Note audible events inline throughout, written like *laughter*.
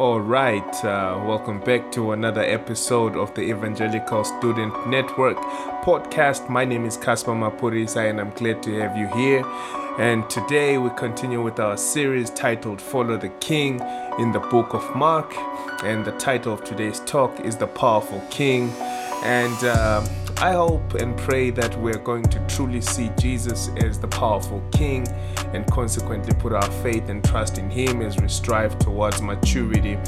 All right, uh, welcome back to another episode of the Evangelical Student Network podcast. My name is Caspar Mapurisa, and I'm glad to have you here. And today we continue with our series titled Follow the King in the book of Mark. And the title of today's talk is The Powerful King. And uh, I hope and pray that we're going to truly see Jesus as the powerful King and consequently put our faith and trust in Him as we strive towards maturity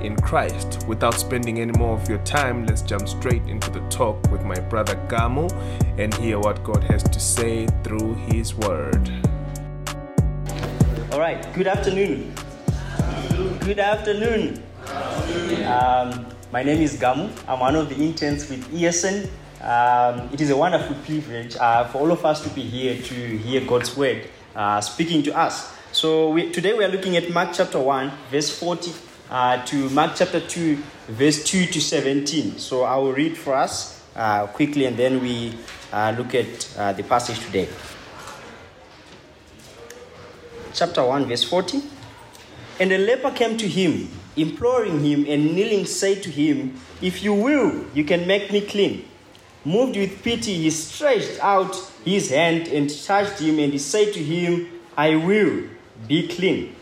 in Christ. Without spending any more of your time, let's jump straight into the talk with my brother Gamu and hear what God has to say through His Word. All right, good afternoon. Good afternoon. Um, my name is Gamu. I'm one of the interns with ESN. Um, it is a wonderful privilege uh, for all of us to be here to hear God's word uh, speaking to us. So we, today we are looking at Mark chapter 1, verse 40 uh, to Mark chapter 2, verse 2 to 17. So I will read for us uh, quickly and then we uh, look at uh, the passage today. Chapter 1, verse 40. And a leper came to him, imploring him, and kneeling said to him, If you will, you can make me clean. Moved with pity, he stretched out his hand and touched him, and he said to him, I will be clean.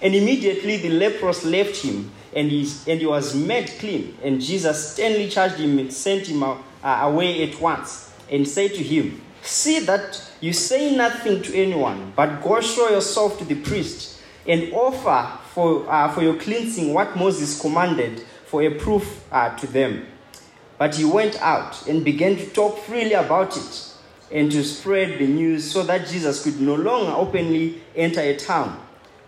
And immediately the leprous left him, and he, and he was made clean. And Jesus sternly charged him and sent him uh, away at once, and said to him, See that you say nothing to anyone, but go show yourself to the priest, and offer for, uh, for your cleansing what Moses commanded for a proof uh, to them. But he went out and began to talk freely about it and to spread the news so that Jesus could no longer openly enter a town,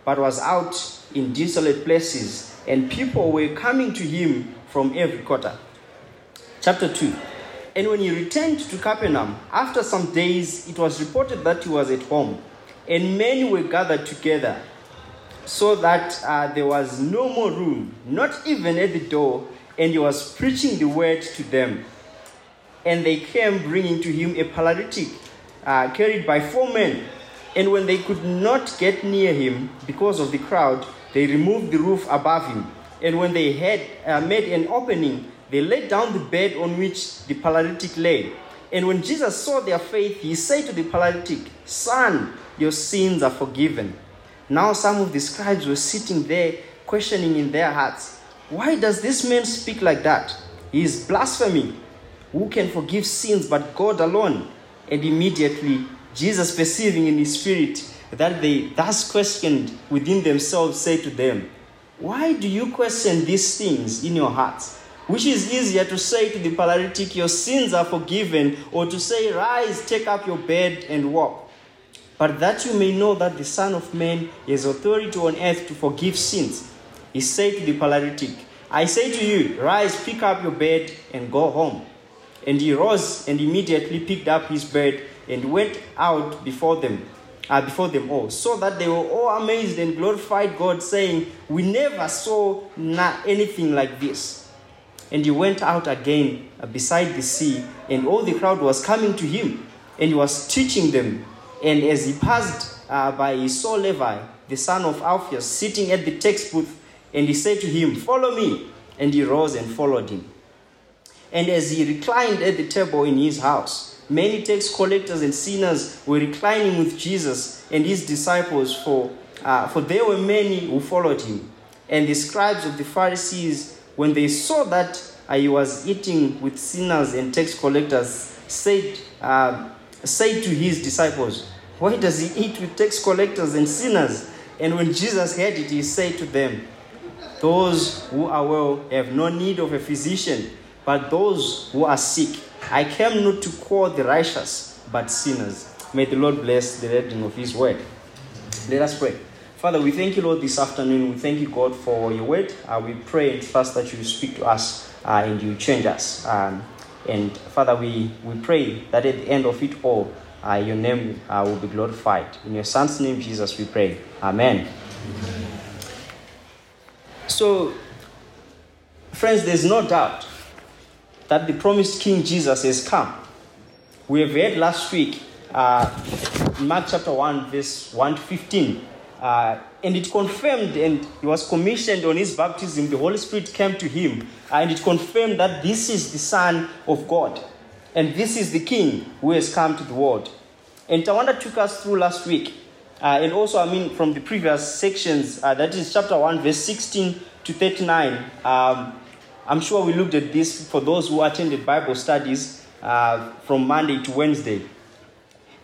but was out in desolate places, and people were coming to him from every quarter. Chapter 2 And when he returned to Capernaum, after some days, it was reported that he was at home, and many were gathered together, so that uh, there was no more room, not even at the door and he was preaching the word to them. And they came bringing to him a paralytic uh, carried by four men. And when they could not get near him because of the crowd, they removed the roof above him. And when they had uh, made an opening, they laid down the bed on which the paralytic lay. And when Jesus saw their faith, he said to the paralytic, Son, your sins are forgiven. Now some of the scribes were sitting there, questioning in their hearts, why does this man speak like that? He is blaspheming. Who can forgive sins but God alone? And immediately, Jesus, perceiving in his spirit that they thus questioned within themselves, said to them, Why do you question these things in your hearts? Which is easier to say to the paralytic, Your sins are forgiven, or to say, Rise, take up your bed and walk? But that you may know that the Son of Man has authority on earth to forgive sins. He said to the paralytic, I say to you, rise, pick up your bed, and go home. And he rose and immediately picked up his bed and went out before them, uh, before them all, so that they were all amazed and glorified God, saying, We never saw na- anything like this. And he went out again uh, beside the sea, and all the crowd was coming to him, and he was teaching them. And as he passed uh, by, he saw Levi, the son of Alphaeus, sitting at the tax booth and he said to him, Follow me. And he rose and followed him. And as he reclined at the table in his house, many tax collectors and sinners were reclining with Jesus and his disciples, for, uh, for there were many who followed him. And the scribes of the Pharisees, when they saw that he was eating with sinners and tax collectors, said, uh, said to his disciples, Why does he eat with tax collectors and sinners? And when Jesus heard it, he said to them, those who are well have no need of a physician, but those who are sick. I came not to call the righteous, but sinners. May the Lord bless the reading of His word. Let us pray. Father, we thank you, Lord, this afternoon. We thank you, God, for your word. Uh, we pray and trust that you speak to us uh, and you change us. Um, and Father, we, we pray that at the end of it all, uh, your name will be glorified. In your Son's name, Jesus, we pray. Amen. So, friends, there's no doubt that the promised King Jesus has come. We have read last week, uh, Mark chapter 1, verse 1 to 15, Uh, and it confirmed, and he was commissioned on his baptism. The Holy Spirit came to him, and it confirmed that this is the Son of God, and this is the King who has come to the world. And Tawanda took us through last week, uh, and also, I mean, from the previous sections, uh, that is chapter 1, verse 16 to 39. Um, I'm sure we looked at this for those who attended Bible studies uh, from Monday to Wednesday.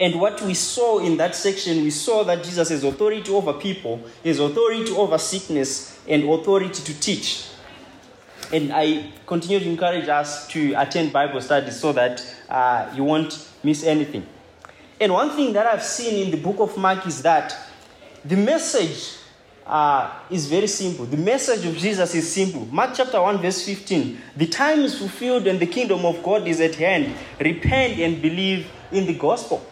And what we saw in that section, we saw that Jesus has authority over people, his authority over sickness, and authority to teach. And I continue to encourage us to attend Bible studies so that uh, you won't miss anything. And one thing that I've seen in the book of Mark is that the message uh, is very simple. The message of Jesus is simple. Mark chapter 1, verse 15. The time is fulfilled and the kingdom of God is at hand. Repent and believe in the gospel.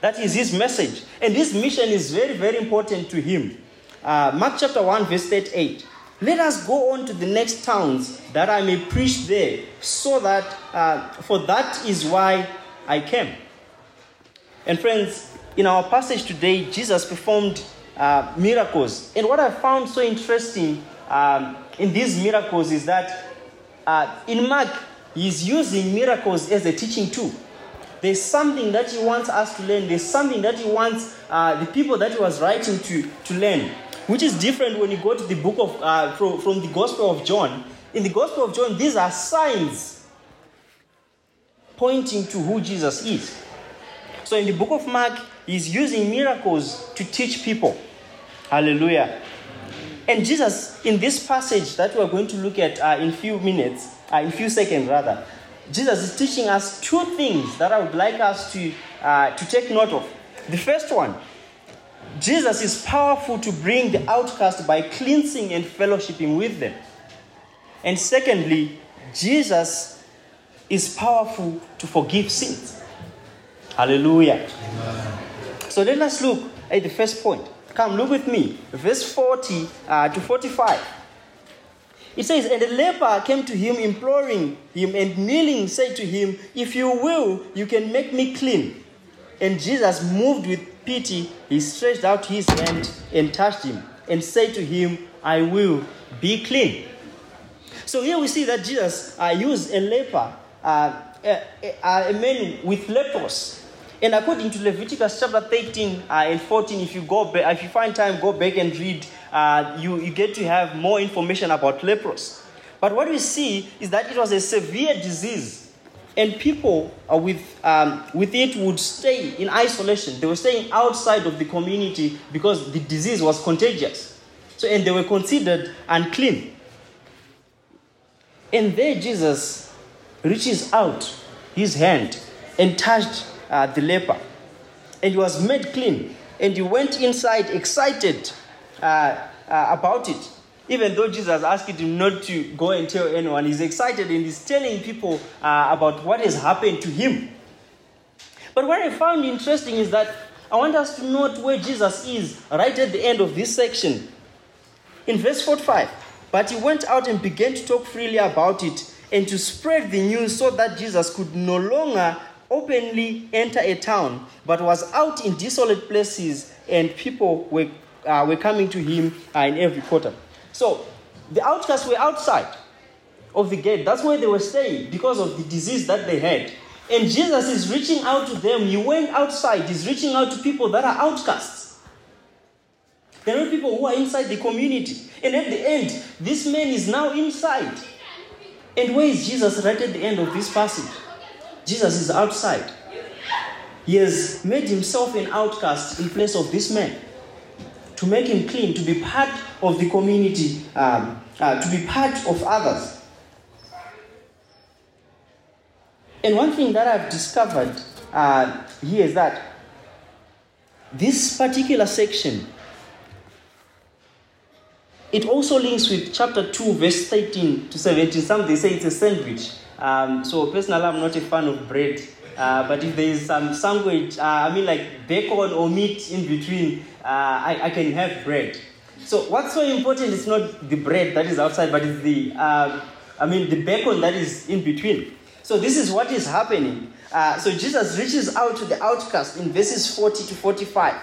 That is his message. And this mission is very, very important to him. Uh, Mark chapter 1, verse 38. Let us go on to the next towns that I may preach there, so that, uh, for that is why I came. And friends, in our passage today, Jesus performed uh, miracles. And what I found so interesting um, in these miracles is that uh, in Mark, he's using miracles as a teaching tool. There's something that he wants us to learn. There's something that he wants uh, the people that he was writing to, to learn, which is different when you go to the book of, uh, from, from the Gospel of John. In the Gospel of John, these are signs pointing to who Jesus is. So in the book of Mark, he's using miracles to teach people. Hallelujah. And Jesus, in this passage that we're going to look at uh, in a few minutes, uh, in a few seconds rather, Jesus is teaching us two things that I would like us to, uh, to take note of. The first one, Jesus is powerful to bring the outcast by cleansing and fellowshipping with them. And secondly, Jesus is powerful to forgive sins. Hallelujah. Amen. So let us look at the first point. Come, look with me. Verse 40 uh, to 45. It says, And the leper came to him, imploring him, and kneeling, said to him, If you will, you can make me clean. And Jesus, moved with pity, he stretched out his hand and touched him, and said to him, I will be clean. So here we see that Jesus uh, used a leper, uh, a, a, a man with leprosy and according to Leviticus chapter 13 uh, and 14, if you go back, if you find time, go back and read, uh, you, you get to have more information about leprosy. But what we see is that it was a severe disease, and people uh, with, um, with it would stay in isolation. They were staying outside of the community because the disease was contagious. So, and they were considered unclean. And there Jesus reaches out his hand and touched uh, the leper. And he was made clean. And he went inside excited uh, uh, about it. Even though Jesus asked him not to go and tell anyone, he's excited and he's telling people uh, about what has happened to him. But what I found interesting is that I want us to note where Jesus is right at the end of this section. In verse 45, but he went out and began to talk freely about it and to spread the news so that Jesus could no longer openly enter a town, but was out in desolate places, and people were, uh, were coming to him uh, in every quarter. So the outcasts were outside of the gate. That's where they were staying because of the disease that they had. And Jesus is reaching out to them. He went outside, he's reaching out to people that are outcasts. There are people who are inside the community. And at the end, this man is now inside. And where is Jesus right at the end of this passage? Jesus is outside. He has made himself an outcast in place of this man to make him clean, to be part of the community, um, uh, to be part of others. And one thing that I've discovered uh, here is that this particular section it also links with chapter 2 verse 13 to 17 some they say it's a sandwich um, so personally, I'm not a fan of bread. Uh, but if there is some sandwich, uh, I mean like bacon or meat in between, uh, I, I can have bread. So what's so important is not the bread that is outside, but it's the, um, I mean the bacon that is in between. So this is what is happening. Uh, so Jesus reaches out to the outcast in verses 40 to 45.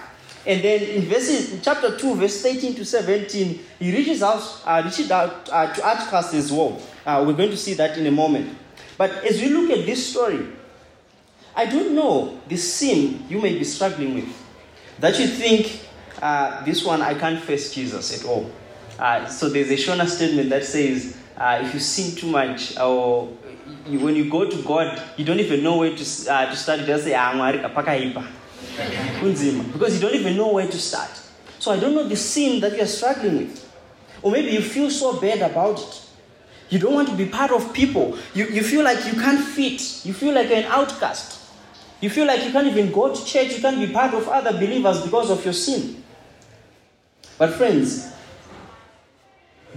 And then in verses, in chapter 2, verse 18 to 17, he reaches out, uh, reaches out uh, to outcasts as well. Uh, we're going to see that in a moment. But as you look at this story, I don't know the sin you may be struggling with. That you think, uh, this one, I can't face Jesus at all. Uh, so there's a Shona statement that says, uh, if you sin too much, or you, when you go to God, you don't even know where to, uh, to start. You just say, ah. Because you don't even know where to start. So I don't know the sin that you're struggling with. Or maybe you feel so bad about it. You don't want to be part of people. You, you feel like you can't fit. You feel like you're an outcast. You feel like you can't even go to church. You can't be part of other believers because of your sin. But, friends,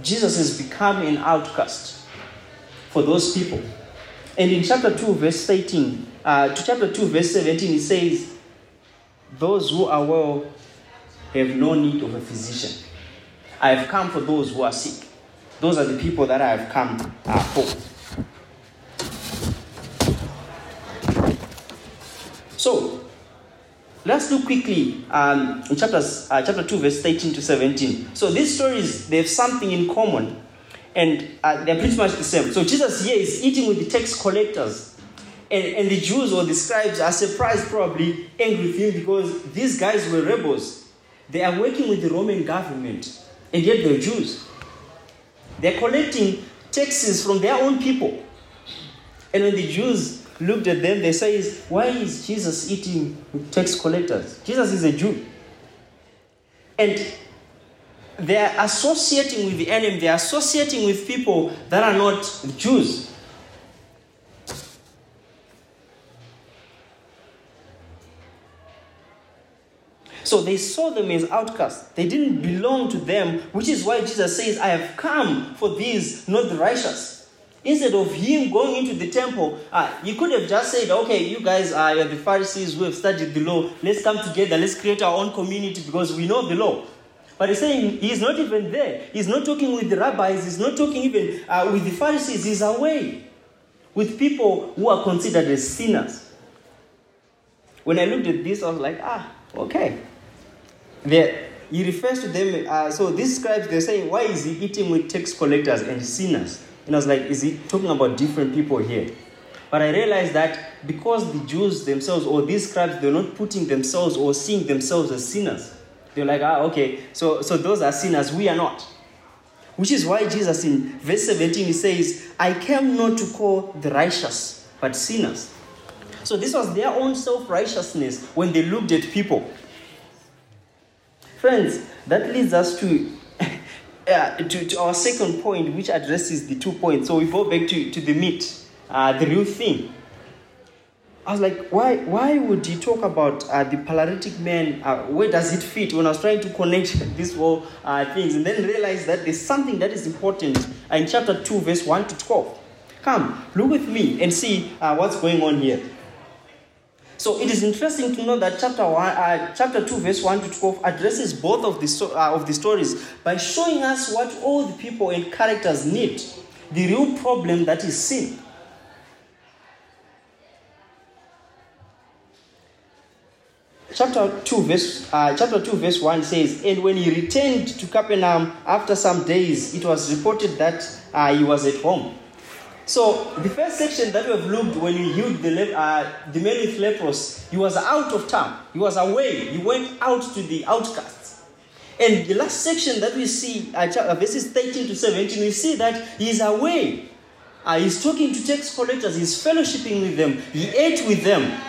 Jesus has become an outcast for those people. And in chapter 2, verse 13, uh, to chapter 2, verse 17, it says, Those who are well have no need of a physician. I have come for those who are sick. Those are the people that I have come uh, for. So, let's look quickly um, in chapters, uh, chapter 2, verse 18 to 17. So, these stories, they have something in common, and uh, they're pretty much the same. So, Jesus here is eating with the tax collectors. And, and the Jews or the scribes are surprised, probably angry with him because these guys were rebels. They are working with the Roman government, and yet they're Jews. They're collecting taxes from their own people. And when the Jews looked at them, they say, Why is Jesus eating with tax collectors? Jesus is a Jew. And they're associating with the enemy, they're associating with people that are not Jews. So they saw them as outcasts. They didn't belong to them, which is why Jesus says, I have come for these, not the righteous. Instead of him going into the temple, uh, he could have just said, Okay, you guys are the Pharisees who have studied the law. Let's come together. Let's create our own community because we know the law. But he's saying he's not even there. He's not talking with the rabbis. He's not talking even uh, with the Pharisees. He's away with people who are considered as sinners. When I looked at this, I was like, ah, okay. There, he refers to them. Uh, so these scribes, they're saying, why is he eating with tax collectors and sinners? And I was like, is he talking about different people here? But I realized that because the Jews themselves or these scribes, they're not putting themselves or seeing themselves as sinners. They're like, ah, okay, so, so those are sinners, we are not. Which is why Jesus in verse 17 he says, I came not to call the righteous, but sinners. So this was their own self righteousness when they looked at people. Friends, that leads us to, *laughs* uh, to, to, our second point, which addresses the two points. So we go back to, to the meat, uh, the real thing. I was like, why, why would he talk about uh, the paralytic man? Uh, where does it fit? When I was trying to connect *laughs* these whole uh, things, and then realize that there's something that is important in chapter 2, verse 1 to 12. Come, look with me and see uh, what's going on here. So it is interesting to know that chapter one, uh, chapter two, verse one to twelve addresses both of the uh, of the stories by showing us what all the people and characters need, the real problem that is sin. Chapter two, verse uh, chapter two, verse one says, "And when he returned to Capernaum after some days, it was reported that uh, he was at home." So the first section that we have looked when he healed the, le- uh, the man with leprosy, he was out of town. He was away. He went out to the outcasts. And the last section that we see, uh, verses 13 to 17, we see that he's away. Uh, he's talking to tax collectors. He's fellowshipping with them. He ate with them.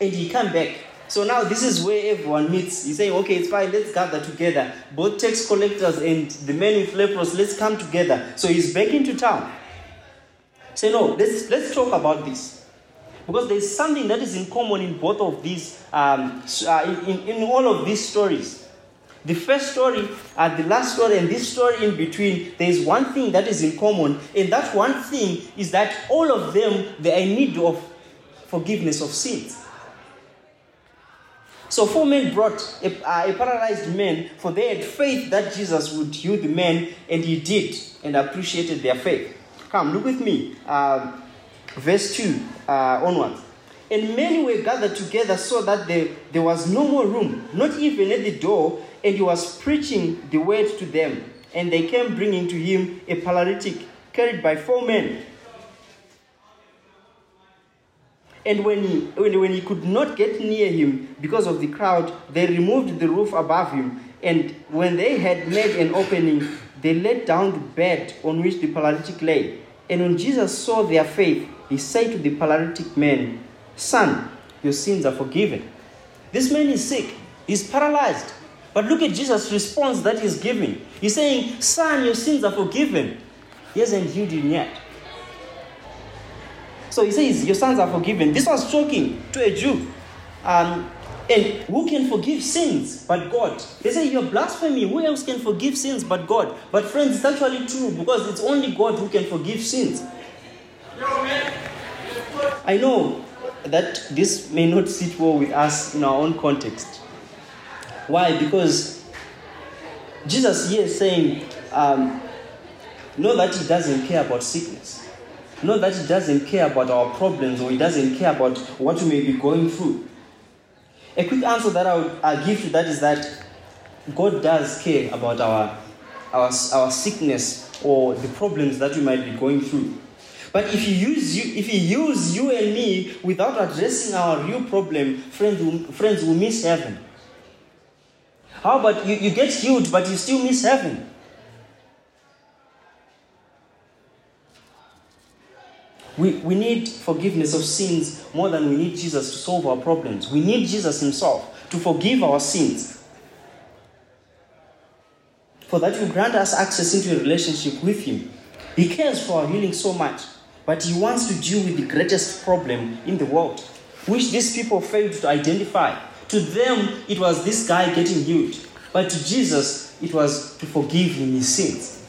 And he come back. So now this is where everyone meets. He's saying, okay, it's fine, let's gather together. Both tax collectors and the men with leprosy, let's come together. So he's back into town. Say, no, let's, let's talk about this. Because there's something that is in common in both of these, um, uh, in, in all of these stories. The first story, uh, the last story, and this story in between, there is one thing that is in common, and that one thing is that all of them, they are in need of forgiveness of sins. So four men brought a, uh, a, paralyzed man, for they had faith that Jesus would heal the man, and he did, and appreciated their faith. Come, look with me. Uh, verse 2 uh, onwards. And many were gathered together so that there, there was no more room, not even at the door, and he was preaching the word to them. And they came bringing to him a paralytic carried by four men. And when he, when, when he could not get near him because of the crowd, they removed the roof above him. And when they had made an opening, they let down the bed on which the paralytic lay. And when Jesus saw their faith, he said to the paralytic man, Son, your sins are forgiven. This man is sick, he's paralyzed. But look at Jesus' response that he's giving. He's saying, Son, your sins are forgiven. He hasn't healed him yet. So he says, Your sons are forgiven. This was shocking to a Jew. Um, and who can forgive sins but God? They say, You're blasphemy. Who else can forgive sins but God? But, friends, it's actually true because it's only God who can forgive sins. I know that this may not sit well with us in our own context. Why? Because Jesus here is saying, um, know that He doesn't care about sickness. Know that He doesn't care about our problems or He doesn't care about what we may be going through. A quick answer that I would uh, give to that is that God does care about our, our, our sickness or the problems that we might be going through. But if he use you, if he use you and me without addressing our real problem, friends, will, friends will miss heaven. How about you, you get healed, but you still miss heaven? We, we need forgiveness of sins more than we need Jesus to solve our problems. We need Jesus Himself to forgive our sins. For that will grant us access into a relationship with Him. He cares for our healing so much, but He wants to deal with the greatest problem in the world, which these people failed to identify. To them, it was this guy getting healed, but to Jesus, it was to forgive him his sins.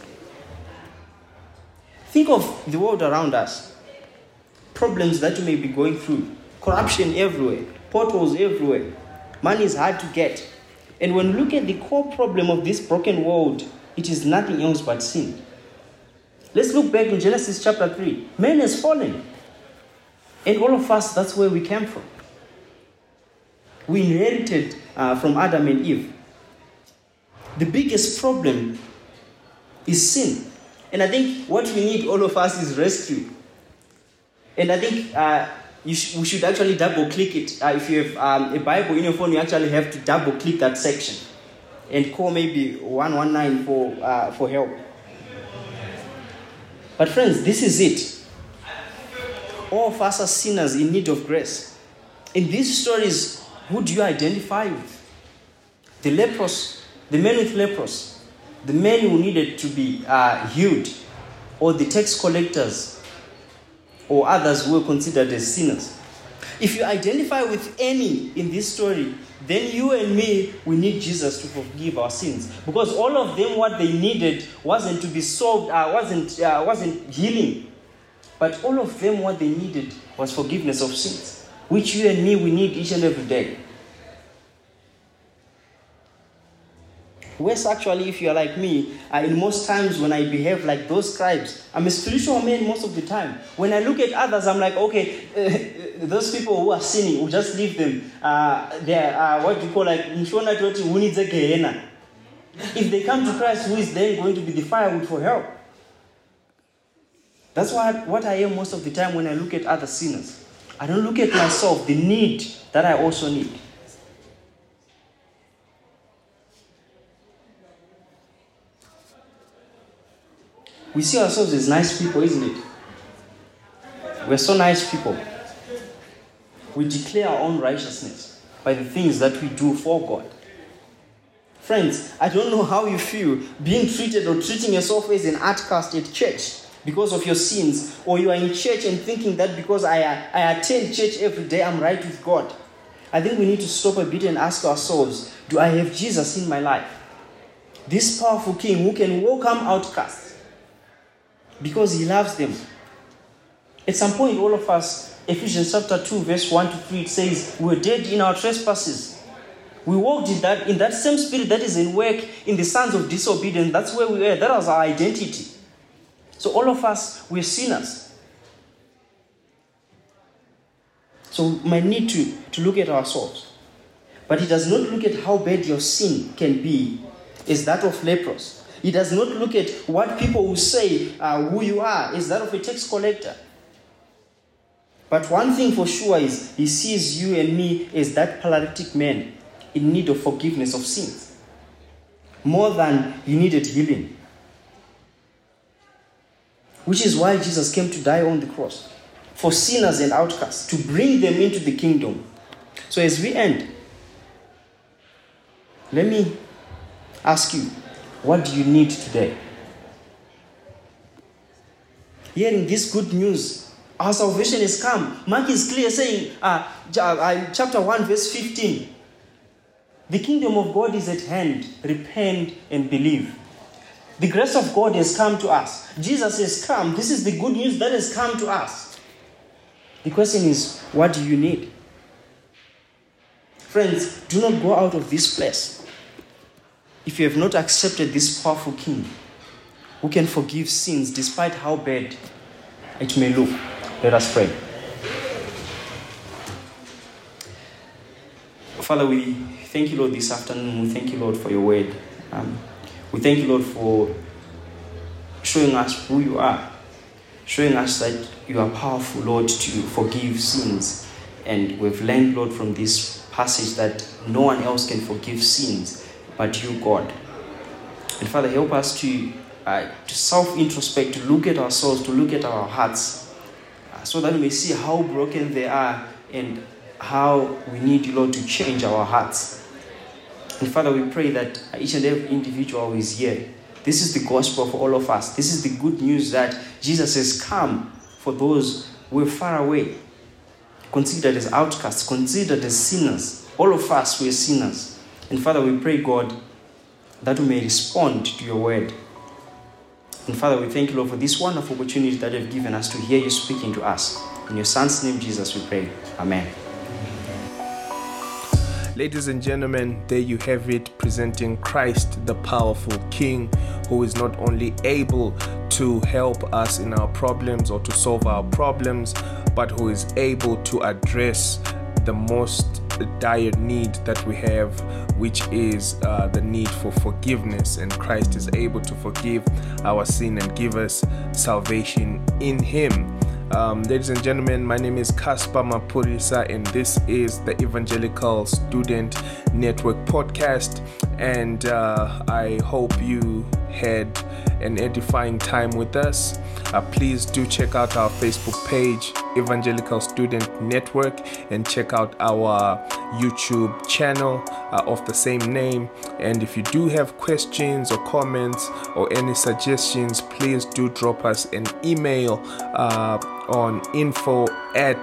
Think of the world around us problems that you may be going through, corruption everywhere, potholes everywhere, money is hard to get. And when we look at the core problem of this broken world, it is nothing else but sin. Let's look back in Genesis chapter 3. Man has fallen. And all of us, that's where we came from. We inherited uh, from Adam and Eve. The biggest problem is sin. And I think what we need, all of us, is rescue. And I think uh, sh- we should actually double click it. Uh, if you have um, a Bible in your phone, you actually have to double click that section and call maybe 119 for, uh, for help. But, friends, this is it. All of us are sinners in need of grace. In these stories, who do you identify with? The lepers, the men with lepers, the men who needed to be uh, healed, or the tax collectors, or others who were considered as sinners. If you identify with any in this story, then you and me, we need Jesus to forgive our sins. Because all of them, what they needed wasn't to be solved, uh, wasn't, uh, wasn't healing. But all of them, what they needed was forgiveness of sins, which you and me, we need each and every day. Whereas actually, if you're like me, uh, in most times when I behave like those scribes, I'm a spiritual man most of the time. When I look at others, I'm like, okay, *laughs* uh, those people who are sinning, we'll just leave them. Uh, they're, uh, what you call like, who needs a gehenna. If they come to Christ, who is then going to be the firewood for help? That's what, what I am most of the time when I look at other sinners. I don't look at myself, the need that I also need. We see ourselves as nice people, isn't it? We're so nice people. We declare our own righteousness by the things that we do for God. Friends, I don't know how you feel being treated or treating yourself as an outcast at church because of your sins, or you are in church and thinking that because I, I attend church every day, I'm right with God. I think we need to stop a bit and ask ourselves Do I have Jesus in my life? This powerful King who can welcome outcasts because he loves them. At some point, all of us, Ephesians chapter 2, verse 1 to 3, it says, We were dead in our trespasses. We walked in that, in that same spirit that is in work in the sons of disobedience. That's where we were. That was our identity. So all of us, we're sinners. So we might need to, to look at ourselves. But he does not look at how bad your sin can be, is that of leprous. He does not look at what people will say uh, who you are, is that of a tax collector. But one thing for sure is he sees you and me as that paralytic man in need of forgiveness of sins. More than he needed healing. Which is why Jesus came to die on the cross for sinners and outcasts, to bring them into the kingdom. So as we end, let me ask you, what do you need today? Hearing this good news, our salvation has come. Mark is clear saying, uh, uh, chapter 1, verse 15, the kingdom of God is at hand. Repent and believe. The grace of God has come to us. Jesus has come. This is the good news that has come to us. The question is, what do you need? Friends, do not go out of this place if you have not accepted this powerful King who can forgive sins despite how bad it may look. Let us pray. Father, we thank you, Lord, this afternoon. We thank you, Lord, for your word. Um, we thank you, Lord, for showing us who you are, showing us that you are powerful, Lord, to forgive sins. And we've learned, Lord, from this passage that no one else can forgive sins but you, God. And Father, help us to, uh, to self introspect, to look at ourselves, to look at our hearts, uh, so that we may see how broken they are and how we need you, Lord, to change our hearts. And Father, we pray that each and every individual is here, this is the gospel for all of us. This is the good news that Jesus has come for those who are far away, considered as outcasts, considered as sinners. All of us were sinners. And Father, we pray, God, that we may respond to your word. And Father, we thank you, Lord, for this wonderful opportunity that you've given us to hear you speaking to us. In your Son's name, Jesus, we pray. Amen. Ladies and gentlemen, there you have it, presenting Christ, the powerful King, who is not only able to help us in our problems or to solve our problems, but who is able to address the most dire need that we have, which is uh, the need for forgiveness. And Christ is able to forgive our sin and give us salvation in Him. Um, ladies and gentlemen, my name is Caspar Mapurisa, and this is the Evangelical Student Network podcast. And uh, I hope you had an edifying time with us. Uh, please do check out our Facebook page, Evangelical Student Network, and check out our YouTube channel uh, of the same name. And if you do have questions or comments or any suggestions, please do drop us an email uh, on info at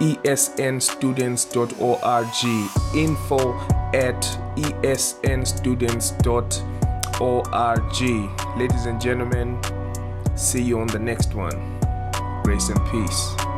esnstudents.org. Info at esnstudents.org. Ladies and gentlemen, see you on the next one. Grace and peace.